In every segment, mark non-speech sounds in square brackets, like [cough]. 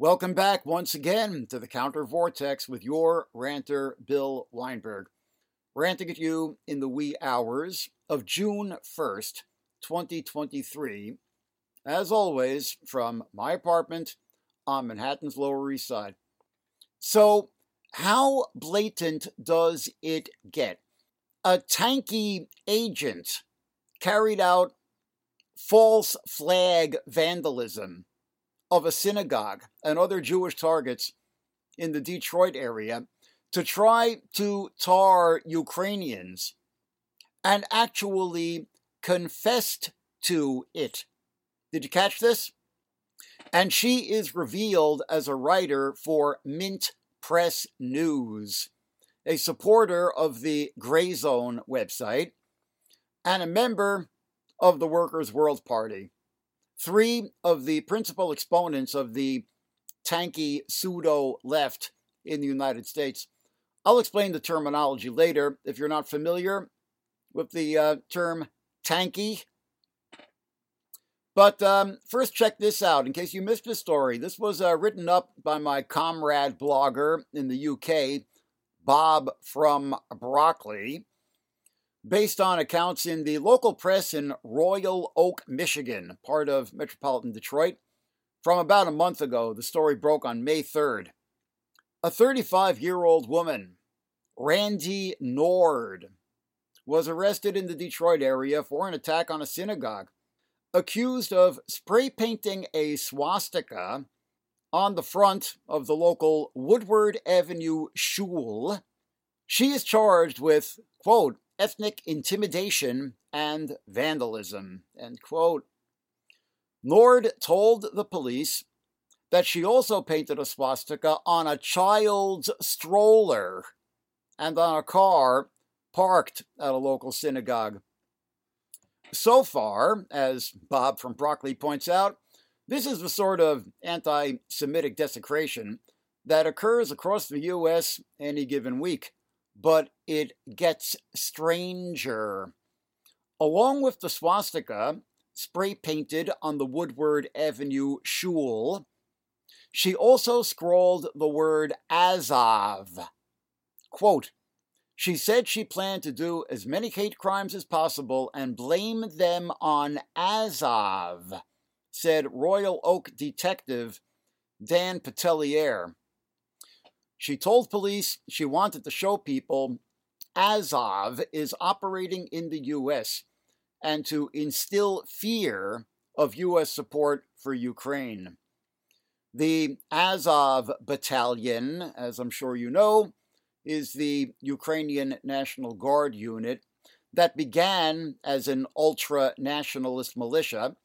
Welcome back once again to the Counter Vortex with your ranter, Bill Weinberg. Ranting at you in the wee hours of June 1st, 2023, as always, from my apartment on Manhattan's Lower East Side. So, how blatant does it get? A tankie agent carried out false flag vandalism of a synagogue and other Jewish targets in the Detroit area to try to tar Ukrainians and actually confessed to it. Did you catch this? And she is revealed as a writer for Mint Press News, a supporter of the Gray Zone website, and a member of the Workers' World Party three of the principal exponents of the tankie pseudo left in the United States. I'll explain the terminology later if you're not familiar with the uh, term tankie. But um, first, check this out in case you missed this story. This was uh, written up by my comrade blogger in the UK, Bob from Brockley based on accounts in the local press in Royal Oak, Michigan, part of metropolitan Detroit. From about a month ago, the story broke on May 3rd. A 35 year old woman, Randi Nord, was arrested in the Detroit area for an attack on a synagogue, accused of spray painting a swastika on the front of the local Woodward Avenue shul. She is charged with, quote, ethnic intimidation and vandalism. End quote. Nord told the police that she also painted a swastika on a child's stroller and on a car parked at a local synagogue. So far, as Bob from Brockley points out, this is the sort of anti Semitic desecration that occurs across the U.S. any given week but it gets stranger. Along with the swastika, spray painted on the Woodward Avenue shul, she also scrawled the word Azov. Quote, she said she planned to do as many hate crimes as possible and blame them on Azov, said Royal Oak detective Dan Patelier. She told police she wanted to show people Azov is operating in the U.S. and to instill fear of U.S. support for Ukraine. The Azov Battalion, as I'm sure you know, is the Ukrainian National Guard unit that began as an ultra nationalist militia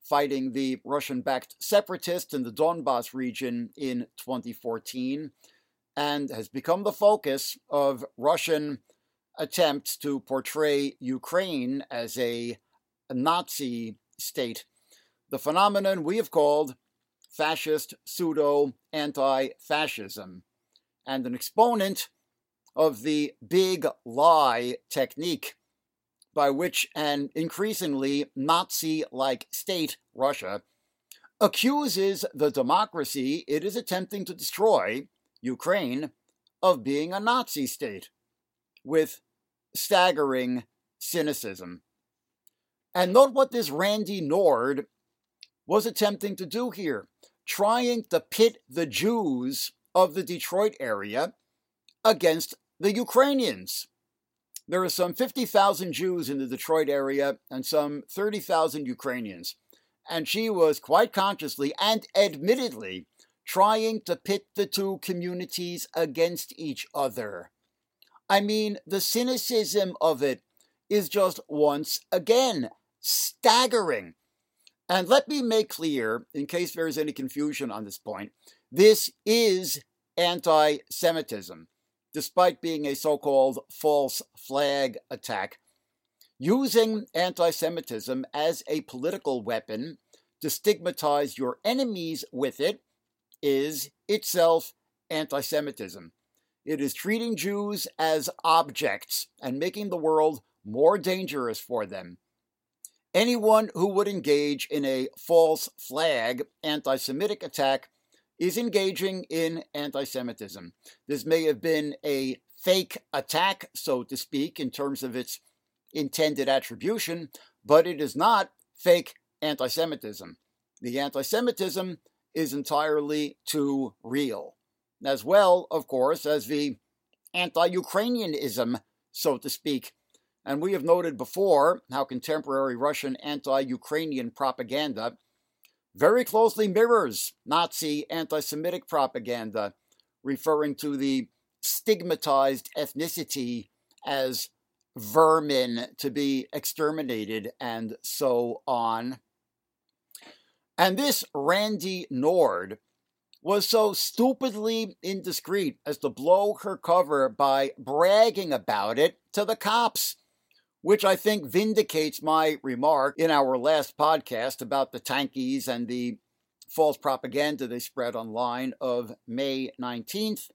fighting the Russian backed separatists in the Donbass region in 2014 and has become the focus of Russian attempts to portray Ukraine as a, Nazi state. The phenomenon we have called fascist pseudo anti fascism, and an exponent of the big lie technique by which an increasingly Nazi like state, Russia, accuses the democracy it is attempting to destroy Ukraine of being a Nazi state with staggering cynicism. And note what this Randi Nord was attempting to do here, trying to pit the Jews of the Detroit area against the Ukrainians. There are some 50,000 Jews in the Detroit area and some 30,000 Ukrainians. And she was quite consciously and admittedly trying to pit the two communities against each other. I mean, the cynicism of it is just once again staggering. And let me make clear, in case there is any confusion on this point, this is anti Semitism, despite being a so called false flag attack. Using anti Semitism as a political weapon to stigmatize your enemies with it is itself anti Semitism. It is treating Jews as objects and making the world more dangerous for them. Anyone who would engage in a false flag anti Semitic attack is engaging in anti Semitism. This may have been a fake attack, so to speak, in terms of its intended attribution, but it is not fake anti Semitism. The anti Semitism is entirely too real, as well, of course, as the anti Ukrainianism, so to speak. And we have noted before how contemporary Russian anti Ukrainian propaganda very closely mirrors Nazi anti Semitic propaganda, referring to the stigmatized ethnicity as vermin to be exterminated and so on. And this Randi Nord was so stupidly indiscreet as to blow her cover by bragging about it to the cops, which I think vindicates my remark in our last podcast about the tankies and the false propaganda they spread online of May 19th.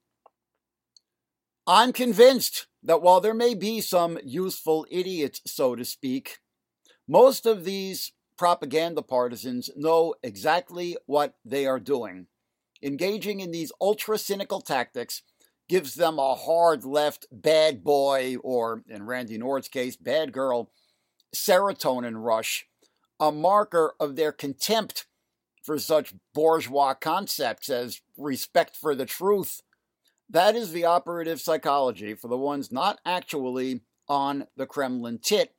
I'm convinced that while there may be some useful idiots, so to speak, most of these propaganda partisans know exactly what they are doing. Engaging in these ultra cynical tactics gives them a hard left bad boy, or in Randi Nord's case, bad girl, serotonin rush, a marker of their contempt for such bourgeois concepts as respect for the truth. That is the operative psychology for the ones not actually on the Kremlin tit,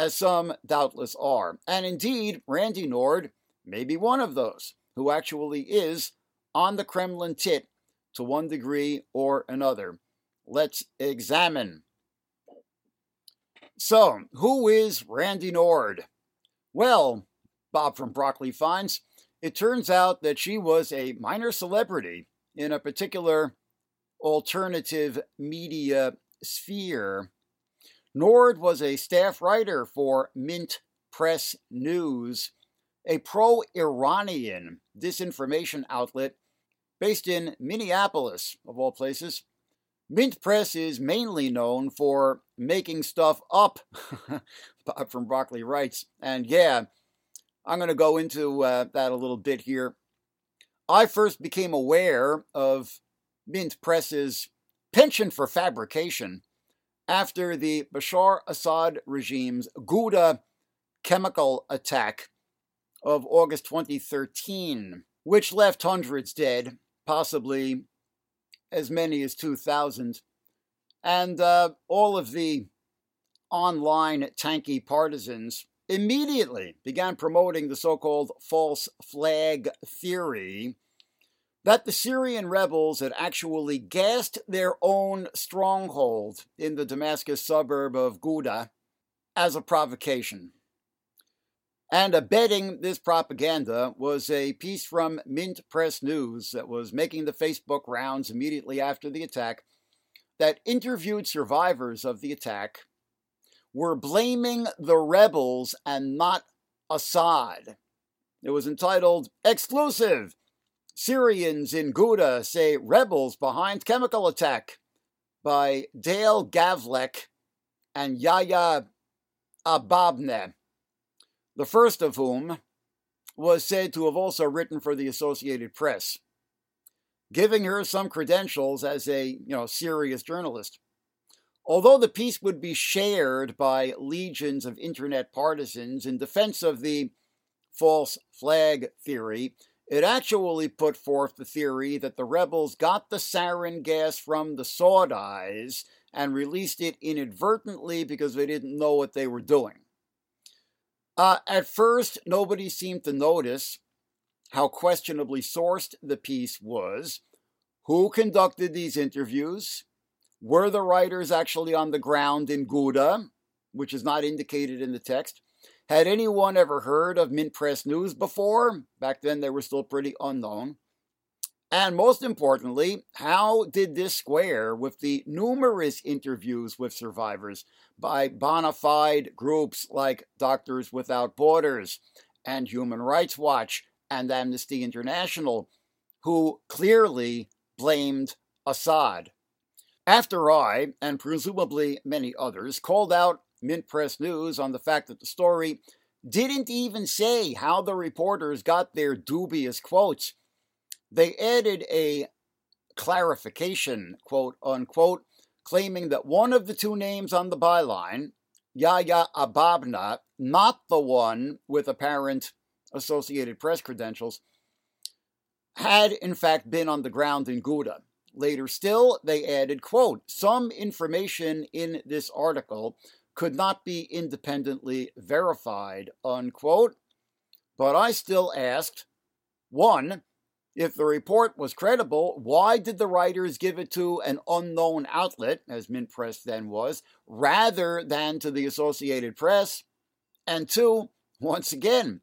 as some doubtless are. And indeed, Randi Nord may be one of those who actually is on the Kremlin tit to one degree or another. Let's examine. So, who is Randi Nord? Well, Bob from Brockley finds it turns out that she was a minor celebrity in a particular alternative media sphere. Nord was a staff writer for Mint Press News, a pro Iranian disinformation outlet based in Minneapolis, of all places. Mint Press is mainly known for making stuff up, [laughs] Bob from Brockley writes. And yeah, I'm going to go into uh, that a little bit here. I first became aware of Mint Press's penchant for fabrication after the Bashar Assad regime's Ghouta chemical attack of August 2013, which left hundreds dead possibly as many as 2,000. And uh, all of the online tankie partisans immediately began promoting the so called false flag theory that the Syrian rebels had actually gassed their own stronghold in the Damascus suburb of Ghouta as a provocation. And abetting this propaganda was a piece from Mint Press News that was making the Facebook rounds immediately after the attack that interviewed survivors of the attack were blaming the rebels and not Assad. It was entitled Exclusive Syrians in Ghouta say rebels behind chemical attack by Dale Gavlak and Yahya Ababneh the first of whom was said to have also written for the Associated Press, giving her some credentials as a you know serious journalist. Although the piece would be shared by legions of internet partisans in defense of the false flag theory, it actually put forth the theory that the rebels got the sarin gas from the Saudis and released it inadvertently because they didn't know what they were doing. Uh, at first, nobody seemed to notice how questionably sourced the piece was. Who conducted these interviews? Were the writers actually on the ground in Ghouta, which is not indicated in the text? Had anyone ever heard of Mint Press News before? Back then, they were still pretty unknown. And most importantly, how did this square with the numerous interviews with survivors by bona fide groups like Doctors Without Borders and Human Rights Watch and Amnesty International, who clearly blamed Assad? After I, and presumably many others, called out Mint Press News on the fact that the story didn't even say how the reporters got their dubious quotes they added a clarification, quote unquote, claiming that one of the two names on the byline, Yahya Ababneh, not the one with apparent Associated Press credentials, had in fact been on the ground in Ghouta. Later still, they added, quote, some information in this article could not be independently verified, unquote. But I still asked, one, if the report was credible, why did the writers give it to an unknown outlet, as Mint Press then was, rather than to the Associated Press? And two, once again,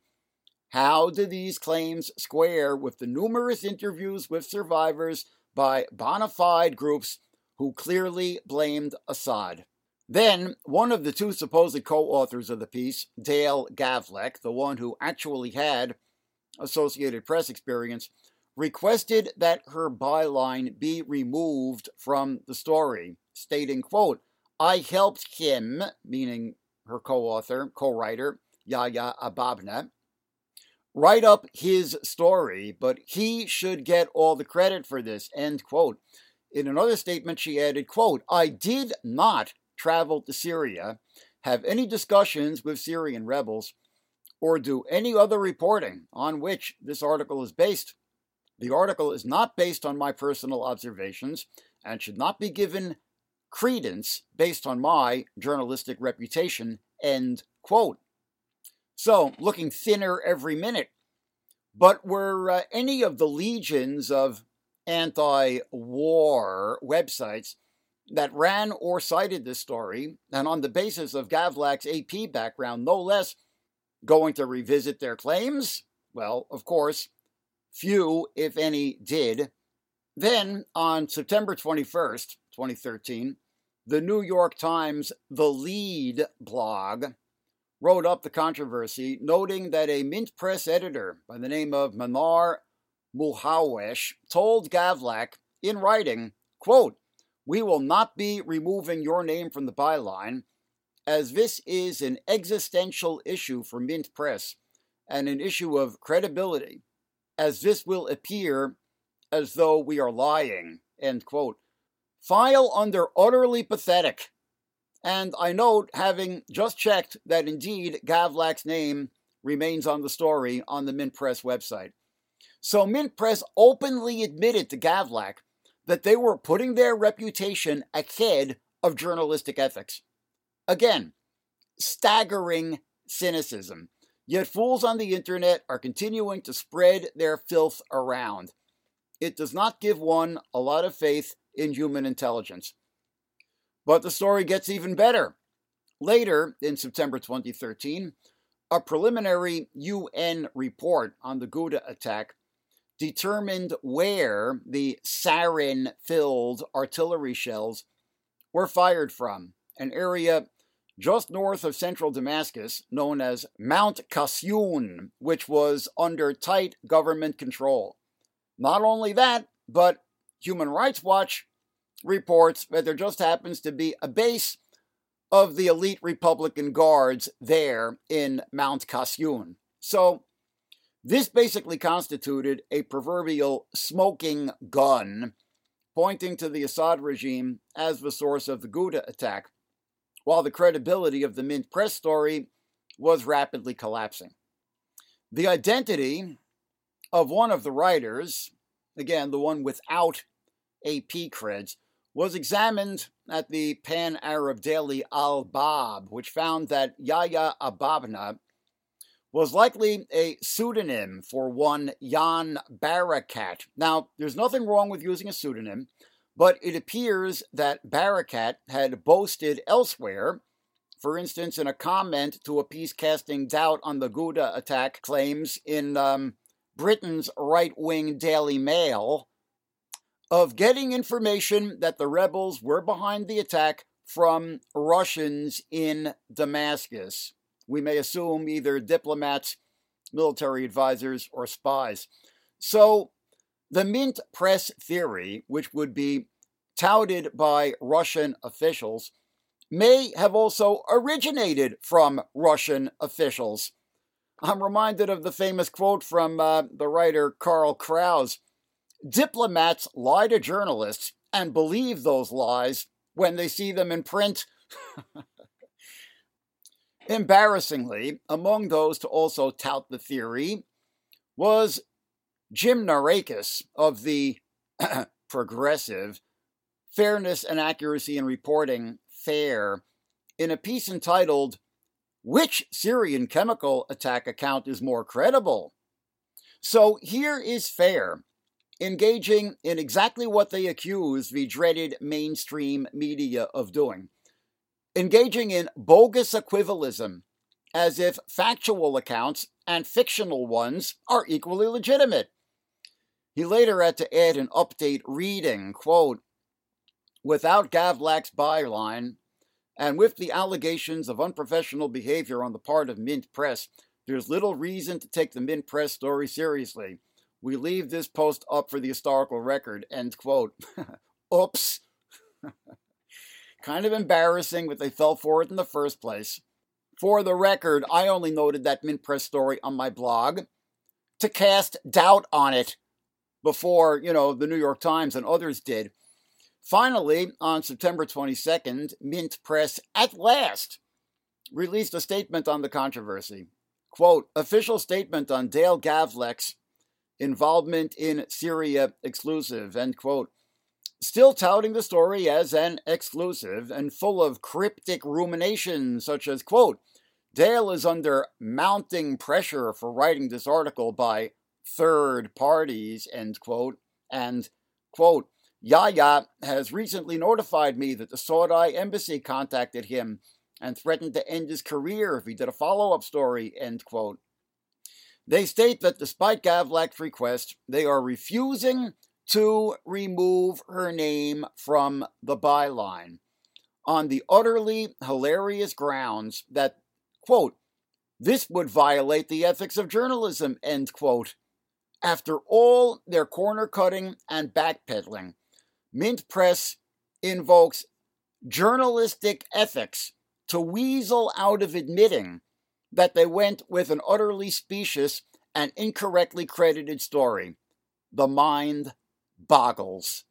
how do these claims square with the numerous interviews with survivors by bona fide groups who clearly blamed Assad? Then, one of the two supposed co authors of the piece, Dale Gavlak, the one who actually had Associated Press experience, requested that her byline be removed from the story, stating, quote, I helped him, meaning her co-author, co-writer, Yahya Ababneh, write up his story, but he should get all the credit for this, end quote. In another statement, she added, quote, I did not travel to Syria, have any discussions with Syrian rebels, or do any other reporting on which this article is based. The article is not based on my personal observations and should not be given credence based on my journalistic reputation. End quote. So, looking thinner every minute. But were uh, any of the legions of anti war websites that ran or cited this story, and on the basis of Gavlak's AP background, no less, going to revisit their claims? Well, of course, Few, if any, did. Then, on September 21st, 2013, the New York Times The Lead blog wrote up the controversy, noting that a Mint Press editor by the name of Manar Muhawesh told Gavlak in writing, quote, We will not be removing your name from the byline, as this is an existential issue for Mint Press and an issue of credibility as this will appear as though we are lying. End quote. File under utterly pathetic. And I note, having just checked, that indeed Gavlak's name remains on the story on the Mint Press website. So Mint Press openly admitted to Gavlak that they were putting their reputation ahead of journalistic ethics. Again, staggering cynicism. Yet fools on the internet are continuing to spread their filth around. It does not give one a lot of faith in human intelligence. But the story gets even better. Later, in September 2013, a preliminary UN report on the Ghouta attack determined where the sarin filled artillery shells were fired from, an area just north of central Damascus, known as Mount Kasyoun, which was under tight government control. Not only that, but Human Rights Watch reports that there just happens to be a base of the elite Republican guards there in Mount Kasyoun. So, this basically constituted a proverbial smoking gun pointing to the Assad regime as the source of the Ghouta attack while the credibility of the Mint Press story was rapidly collapsing. The identity of one of the writers, again, the one without AP creds, was examined at the Pan Arab daily Al Bab, which found that Yahya Ababneh was likely a pseudonym for one Jan Barakat. Now, there's nothing wrong with using a pseudonym. But it appears that Barakat had boasted elsewhere, for instance, in a comment to a piece casting doubt on the Ghouta attack claims in um, Britain's right wing Daily Mail, of getting information that the rebels were behind the attack from Russians in Damascus. We may assume either diplomats, military advisors, or spies. So the Mint Press theory, which would be touted by Russian officials, may have also originated from Russian officials. I'm reminded of the famous quote from uh, the writer Karl Kraus diplomats lie to journalists and believe those lies when they see them in print. [laughs] Embarrassingly, among those to also tout the theory was Jim Naureckas of the [clears throat] progressive Fairness and Accuracy in Reporting, FAIR, in a piece entitled Which Syrian Chemical Attack Account is More Credible? So here is FAIR, engaging in exactly what they accuse the dreaded mainstream media of doing engaging in bogus equivalism, as if factual accounts and fictional ones are equally legitimate. He later had to add an update reading, quote, without Gavlak's byline, and with the allegations of unprofessional behavior on the part of Mint Press, there's little reason to take the Mint Press story seriously. We leave this post up for the historical record, end quote. [laughs] Oops. [laughs] kind of embarrassing that they fell for it in the first place. For the record, I only noted that Mint Press story on my blog to cast doubt on it before, you know, the New York Times and others did. Finally, on September 22nd, Mint Press at last released a statement on the controversy. Quote, official statement on Dale Gavlak's involvement in Syria exclusive, end quote still touting the story as an exclusive and full of cryptic ruminations such as, quote, Dale is under mounting pressure for writing this article by third parties, end quote, and, quote, Yahya has recently notified me that the Saudi embassy contacted him and threatened to end his career if he did a follow up story, end quote. They state that despite Gavlak's request, they are refusing to remove her name from the byline on the utterly hilarious grounds that, quote, this would violate the ethics of journalism, end quote. After all their corner cutting and backpedaling, Mint Press invokes journalistic ethics to weasel out of admitting that they went with an utterly specious and incorrectly credited story. The mind boggles.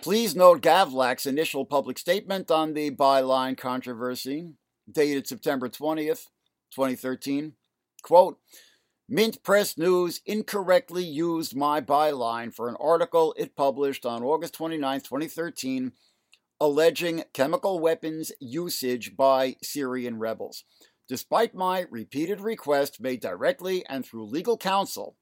Please note Gavlak's initial public statement on the byline controversy, dated September 20th, 2013. Quote, Mint Press News incorrectly used my byline for an article it published on August 29, 2013, alleging chemical weapons usage by Syrian rebels. Despite my repeated request made directly and through legal counsel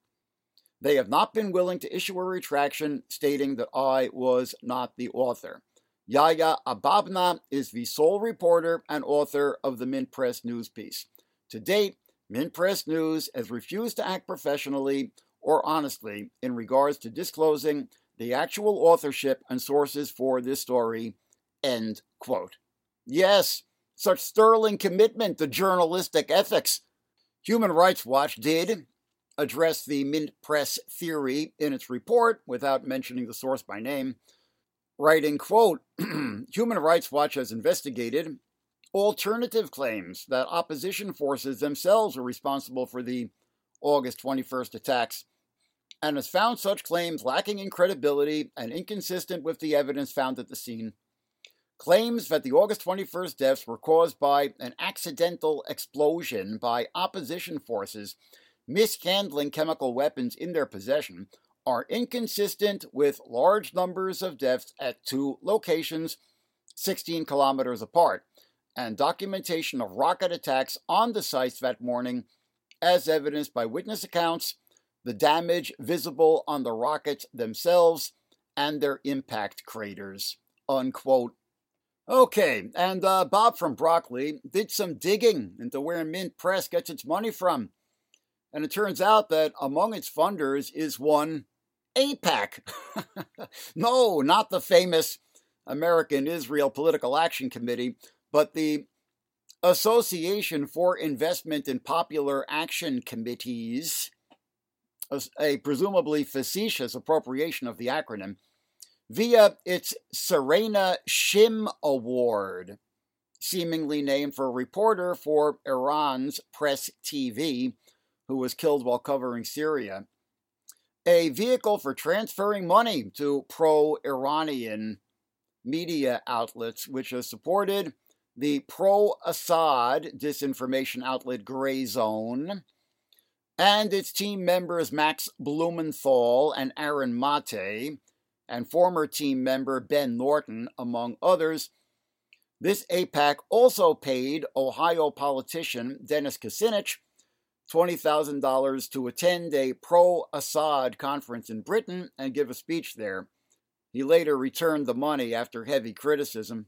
they have not been willing to issue a retraction stating that I was not the author. Yahya Ababneh is the sole reporter and author of the Mint Press news piece. To date, Mint Press News has refused to act professionally or honestly in regards to disclosing the actual authorship and sources for this story. End quote. Yes, such sterling commitment to journalistic ethics. Human Rights Watch did, address the Mint Press theory in its report without mentioning the source by name, writing, quote, [clears throat] Human Rights Watch has investigated alternative claims that opposition forces themselves were responsible for the August 21st attacks and has found such claims lacking in credibility and inconsistent with the evidence found at the scene. Claims that the August 21st deaths were caused by an accidental explosion by opposition forces mishandling chemical weapons in their possession are inconsistent with large numbers of deaths at two locations 16 kilometers apart, and documentation of rocket attacks on the sites that morning, as evidenced by witness accounts, the damage visible on the rockets themselves, and their impact craters. Unquote. Okay, and uh, Bob from Brockley did some digging into where Mint Press gets its money from. And it turns out that among its funders is one AIPAC. [laughs] no, not the famous American Israel Political Action Committee, but the Association for Investment in Popular Action Committees, a, presumably facetious appropriation of the acronym, via its Serena Shim Award, seemingly named for a reporter for Iran's Press TV who was killed while covering Syria. a vehicle for transferring money to pro Iranian media outlets, which has supported the pro Assad disinformation outlet Gray Zone and its team members Max Blumenthal and Aaron Mate, and former team member Ben Norton, among others. This AIPAC also paid Ohio politician Dennis Kucinich $20,000 to attend a pro Assad conference in Britain and give a speech there. He later returned the money after heavy criticism.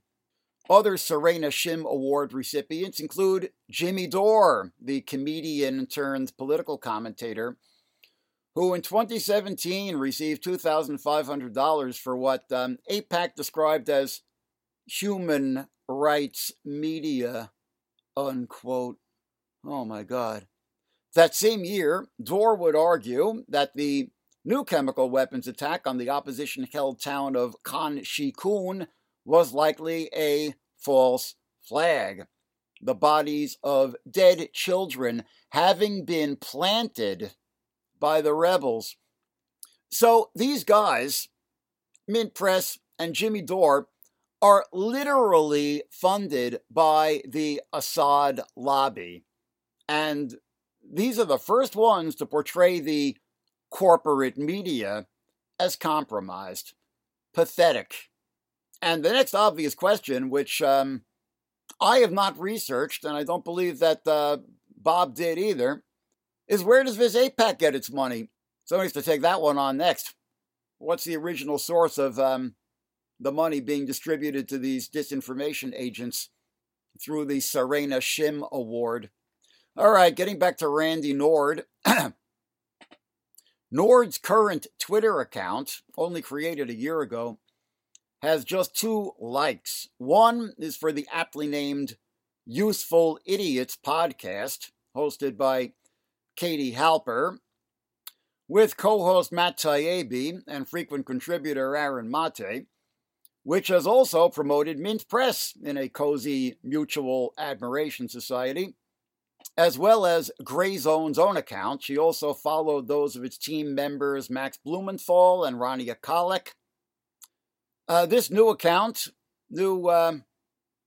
Other Serena Shim Award recipients include Jimmy Dore, the comedian turned political commentator, who in 2017 received $2,500 for what um, AIPAC described as human rights media, unquote. Oh my God. That same year, Dore would argue that the new chemical weapons attack on the opposition held town of Khan Shaykhun was likely a false flag. The bodies of dead children having been planted by the rebels. So these guys, Mint Press and Jimmy Dore, are literally funded by the Assad lobby. And these are the first ones to portray the corporate media as compromised. Pathetic. And the next obvious question, which um, I have not researched, and I don't believe that uh, Bob did either, is where does this AIPAC get its money? Somebody has to take that one on next. What's the original source of um, the money being distributed to these disinformation agents through the Serena Shim Award? All right, getting back to Randi Nord. [clears throat] Nord's current Twitter account, only created a year ago, has just two likes. One is for the aptly named Useful Idiots podcast, hosted by Katie Halper, with co host Matt Taibbi and frequent contributor Aaron Mate, which has also promoted Mint Press in a cozy mutual admiration society, as well as Grayzone's own account. She also followed those of its team members Max Blumenthal and Rania Khalek uh, this new account, new uh,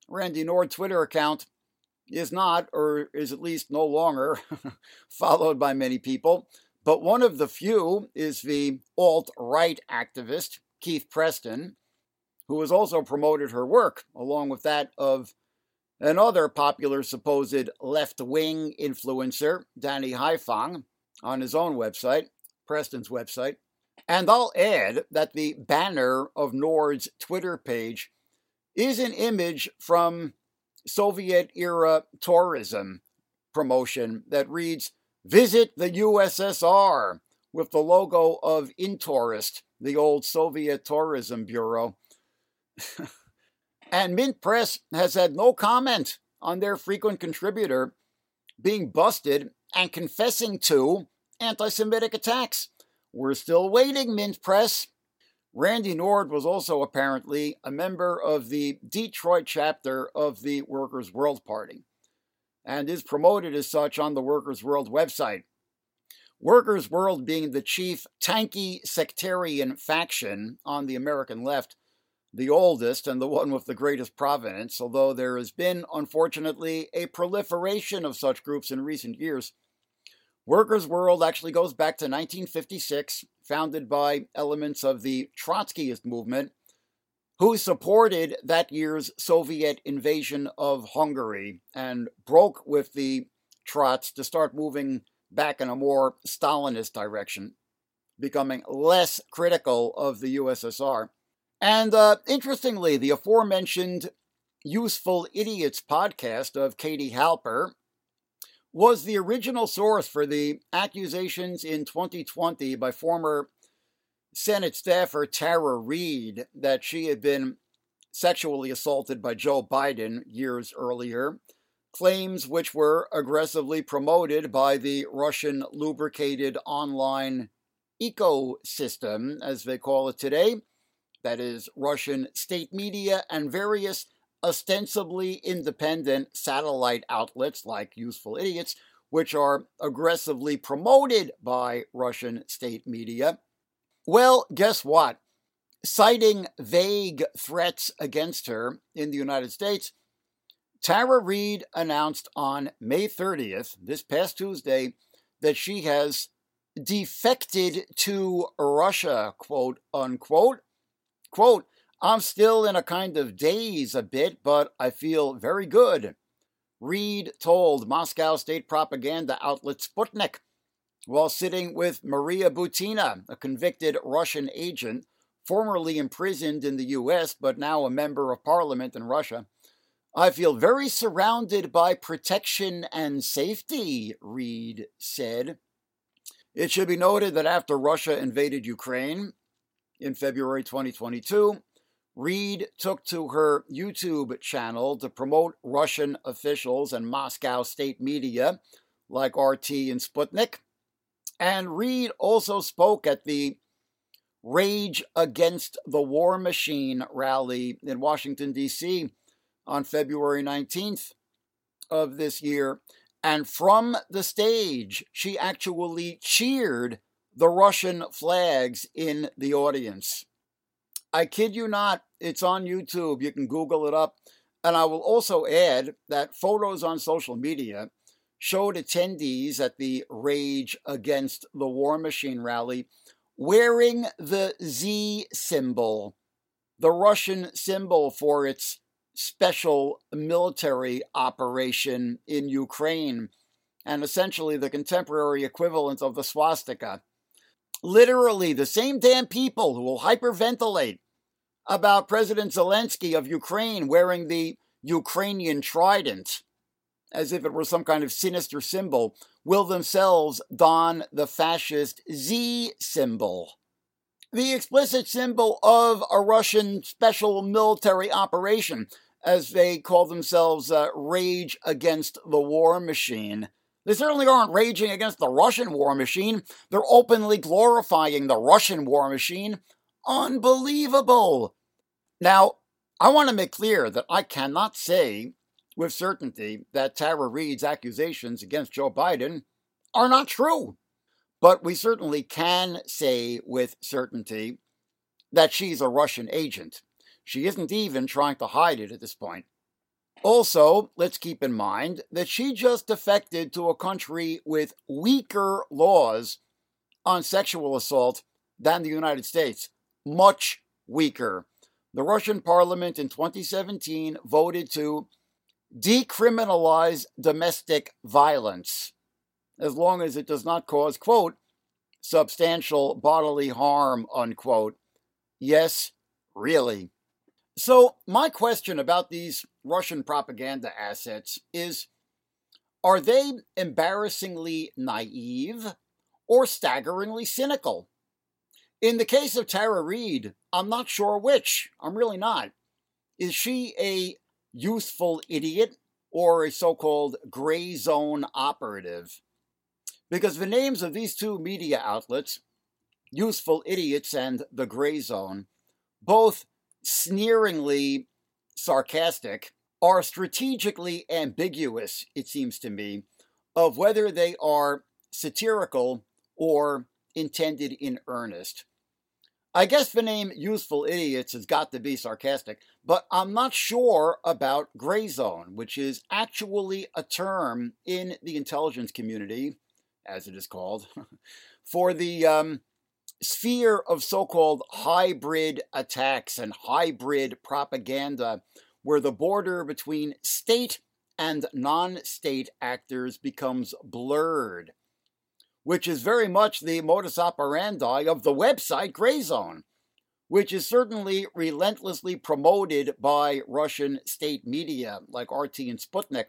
Randi Nord Twitter account, is not, or is at least no longer, [laughs] followed by many people. But one of the few is the alt right activist, Keith Preston, who has also promoted her work, along with that of another popular supposed left wing influencer, Danny Haiphong, on his own website, Preston's website. And I'll add that the banner of Nord's Twitter page is an image from Soviet era tourism promotion that reads Visit the USSR with the logo of Intourist, the old Soviet tourism bureau. [laughs] and Mint Press has had no comment on their frequent contributor being busted and confessing to anti Semitic attacks. We're still waiting, Mint Press. Randi Nord was also apparently a member of the Detroit chapter of the Workers' World Party and is promoted as such on the Workers' World website. Workers' World being the chief tankie sectarian faction on the American left, the oldest and the one with the greatest provenance, although there has been, unfortunately, a proliferation of such groups in recent years. Workers' World actually goes back to 1956, founded by elements of the Trotskyist movement, who supported that year's Soviet invasion of Hungary and broke with the Trots to start moving back in a more Stalinist direction, becoming less critical of the USSR. And uh, interestingly, the aforementioned Useful Idiots podcast of Katie Halper was the original source for the accusations in 2020 by former Senate staffer Tara Reade that she had been sexually assaulted by Joe Biden years earlier, claims which were aggressively promoted by the Russian lubricated online ecosystem, as they call it today. That is, Russian state media and various ostensibly independent satellite outlets like Useful Idiots, which are aggressively promoted by Russian state media. Well, guess what? Citing vague threats against her in the United States, Tara Reade announced on May 30th, this past Tuesday, that she has defected to Russia, quote unquote. Quote, I'm still in a kind of daze a bit, but I feel very good. Reade told Moscow state propaganda outlet Sputnik while sitting with Maria Butina, a convicted Russian agent, formerly imprisoned in the U.S., but now a member of parliament in Russia. I feel very surrounded by protection and safety, Reade said. It should be noted that after Russia invaded Ukraine in February 2022, Reade took to her YouTube channel to promote Russian officials and Moscow state media like RT and Sputnik. And Reade also spoke at the Rage Against the War Machine rally in Washington, D.C. on February 19th of this year and from the stage, she actually cheered the Russian flags in the audience. I kid you not, it's on YouTube. You can Google it up. And I will also add that photos on social media showed attendees at the Rage Against the War Machine rally wearing the Z symbol, the Russian symbol for its special military operation in Ukraine and essentially the contemporary equivalent of the swastika. Literally, the same damn people who will hyperventilate about President Zelensky of Ukraine wearing the Ukrainian trident as if it were some kind of sinister symbol will themselves don the fascist Z symbol the explicit symbol of a Russian special military operation, as they call themselves uh, Rage Against the War Machine. They certainly aren't raging against the Russian war machine. They're openly glorifying the Russian war machine. Unbelievable. Now, I want to make clear that I cannot say with certainty that Tara Reade's accusations against Joe Biden are not true. But we certainly can say with certainty that she's a Russian agent. She isn't even trying to hide it at this point. Also, let's keep in mind that she just defected to a country with weaker laws on sexual assault than the United States. Much weaker. The Russian parliament in 2017 voted to decriminalize domestic violence as long as it does not cause, quote, substantial bodily harm, unquote. Yes, really. So, my question about these Russian propaganda assets is are they embarrassingly naive or staggeringly cynical? In the case of Tara Reade, I'm not sure which. I'm really not. Is she a youthful idiot or a so called gray zone operative? Because the names of these two media outlets, Useful Idiots and The Gray Zone, both sneeringly sarcastic, are strategically ambiguous, it seems to me, of whether they are satirical or intended in earnest. I guess the name Useful Idiots has got to be sarcastic, but I'm not sure about gray zone, which is actually a term in the intelligence community as it is called, [laughs] for the um, sphere of so called hybrid attacks and hybrid propaganda, where the border between state and non state actors becomes blurred, which is very much the modus operandi of the website Grayzone, which is certainly relentlessly promoted by Russian state media like RT and Sputnik.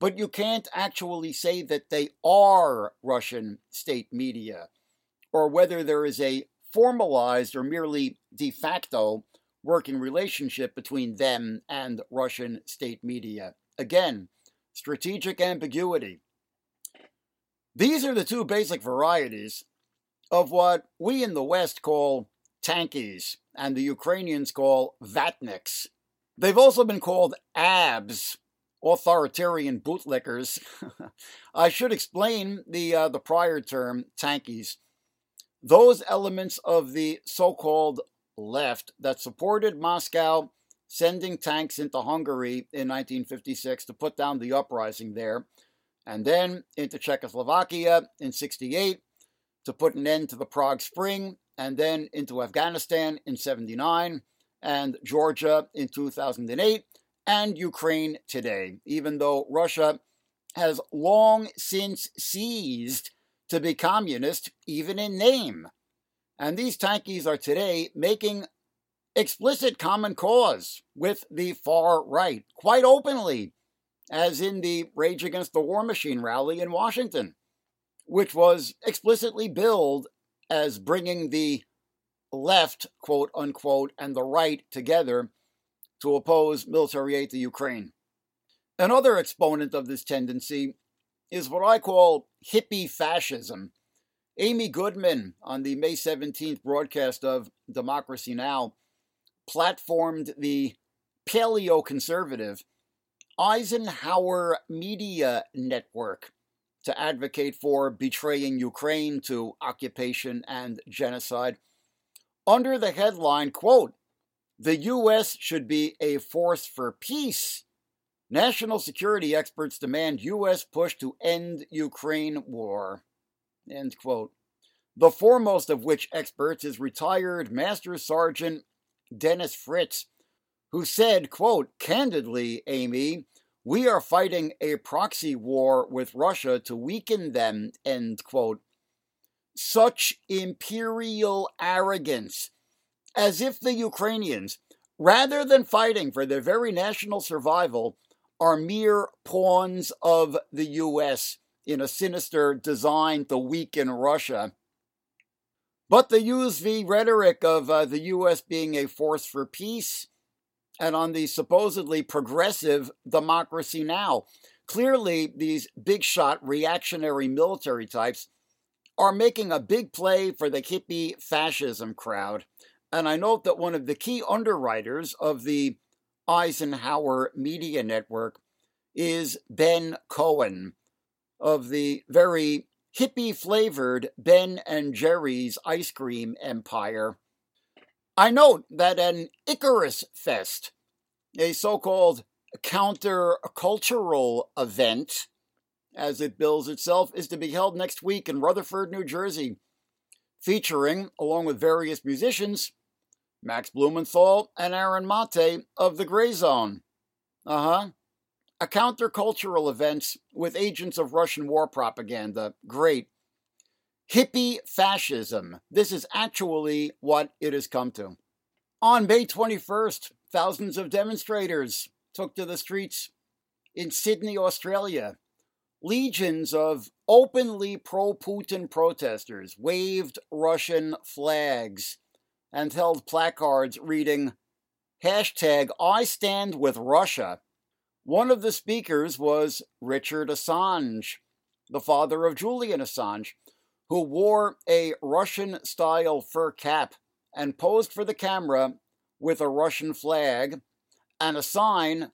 But you can't actually say that they are Russian state media, or whether there is a formalized or merely de facto working relationship between them and Russian state media. Again, strategic ambiguity. These are the two basic varieties of what we in the West call tankies and the Ukrainians call vatniks. They've also been called abs authoritarian bootlickers. [laughs] I should explain the uh, the prior term, tankies. Those elements of the so-called left that supported Moscow sending tanks into Hungary in 1956 to put down the uprising there, and then into Czechoslovakia in 68 to put an end to the Prague Spring, and then into Afghanistan in 79 and Georgia in 2008 and Ukraine today, even though Russia has long since ceased to be communist, even in name. And these tankies are today making explicit common cause with the far right, quite openly, as in the Rage Against the War Machine rally in Washington, which was explicitly billed as bringing the left, quote unquote, and the right together to oppose military aid to Ukraine. Another exponent of this tendency is what I call hippie fascism. Amy Goodman, on the May 17th broadcast of Democracy Now!, platformed the paleo conservative Eisenhower Media Network to advocate for betraying Ukraine to occupation and genocide under the headline, quote, the U.S. should be a force for peace. National security experts demand U.S. push to end Ukraine war. End quote. The foremost of which experts is retired Master Sergeant Dennis Fritz, who said, quote, candidly, Amy, we are fighting a proxy war with Russia to weaken them, end quote. Such imperial arrogance as if the Ukrainians, rather than fighting for their very national survival, are mere pawns of the U.S. in a sinister design to weaken Russia. But the use the rhetoric of uh, the U.S. being a force for peace and on the supposedly progressive democracy now. Clearly, these big shot reactionary military types are making a big play for the hippie fascism crowd. And I note that one of the key underwriters of the Eisenhower Media Network is Ben Cohen of the very hippie flavored Ben and Jerry's ice cream empire. I note that an Icarus Fest, a so called countercultural event, as it bills itself, is to be held next week in Rutherford, New Jersey, featuring, along with various musicians, Max Blumenthal and Aaron Mate of the Gray Zone. Uh huh. A countercultural event with agents of Russian war propaganda. Great. Hippie fascism. This is actually what it has come to. On May 21st, thousands of demonstrators took to the streets in Sydney, Australia. Legions of openly pro Putin protesters waved Russian flags and held placards reading, hashtag I stand with Russia. One of the speakers was Richard Assange, the father of Julian Assange, who wore a Russian style fur cap and posed for the camera with a Russian flag and a sign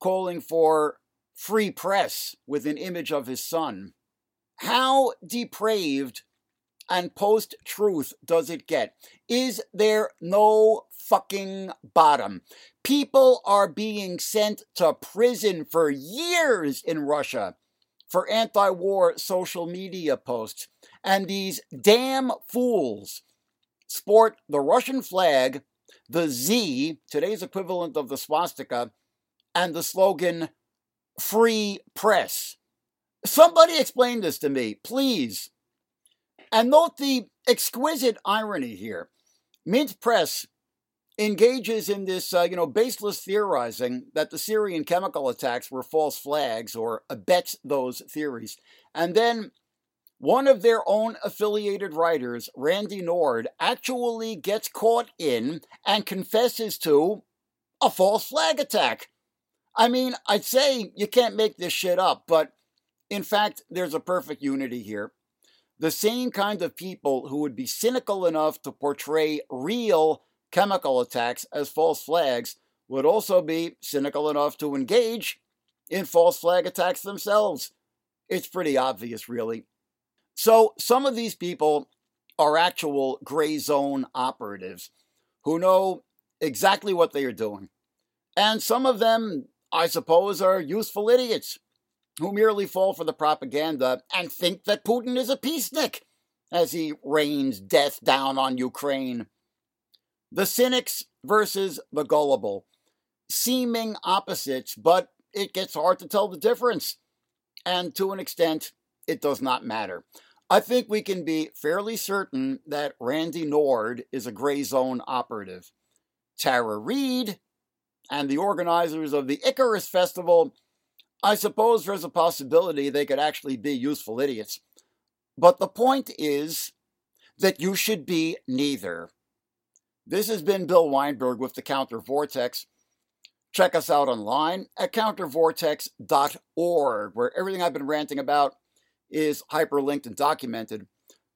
calling for free press with an image of his son. How depraved and post truth does it get? Is there no fucking bottom? People are being sent to prison for years in Russia for anti war social media posts. And these damn fools sport the Russian flag, the Z, today's equivalent of the swastika, and the slogan, Free Press. Somebody explain this to me, please. And note the exquisite irony here. Mint Press engages in this, uh, you know, baseless theorizing that the Syrian chemical attacks were false flags or abets those theories. And then one of their own affiliated writers, Randi Nord, actually gets caught in and confesses to a false flag attack. I mean, I'd say you can't make this shit up, but in fact, there's a perfect unity here the same kind of people who would be cynical enough to portray real chemical attacks as false flags would also be cynical enough to engage in false flag attacks themselves. It's pretty obvious, really. So, some of these people are actual gray zone operatives who know exactly what they are doing. And some of them, I suppose, are useful idiots who merely fall for the propaganda and think that Putin is a peacenik as he rains death down on Ukraine. The cynics versus the gullible. Seeming opposites, but it gets hard to tell the difference. And to an extent, it does not matter. I think we can be fairly certain that Randi Nord is a gray zone operative. Tara Reade and the organizers of the Icarus Festival, I suppose there's a possibility they could actually be useful idiots. But the point is that you should be neither. This has been Bill Weinberg with the CounterVortex. Check us out online at countervortex.org, where everything I've been ranting about is hyperlinked and documented.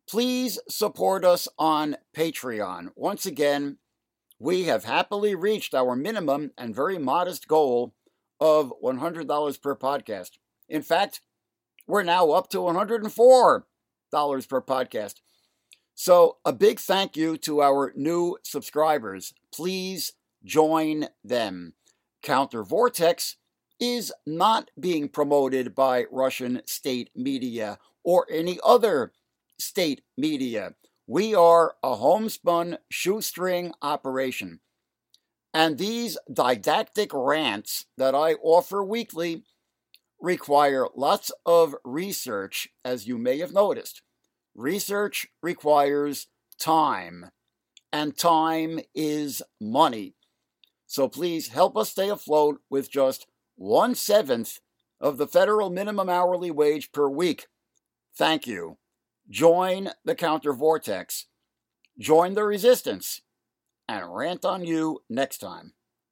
Please support us on Patreon. Once again, we have happily reached our minimum and very modest goal of $100 per podcast. In fact, we're now up to $104 per podcast. So, a big thank you to our new subscribers. Please join them. CounterVortex is not being promoted by Russian state media or any other state media. We are a homespun shoestring operation. And these didactic rants that I offer weekly require lots of research, as you may have noticed. Research requires time, and time is money. So please help us stay afloat with just one seventh of the federal minimum hourly wage per week. Thank you. Join the counter vortex. Join the resistance and rant on you next time.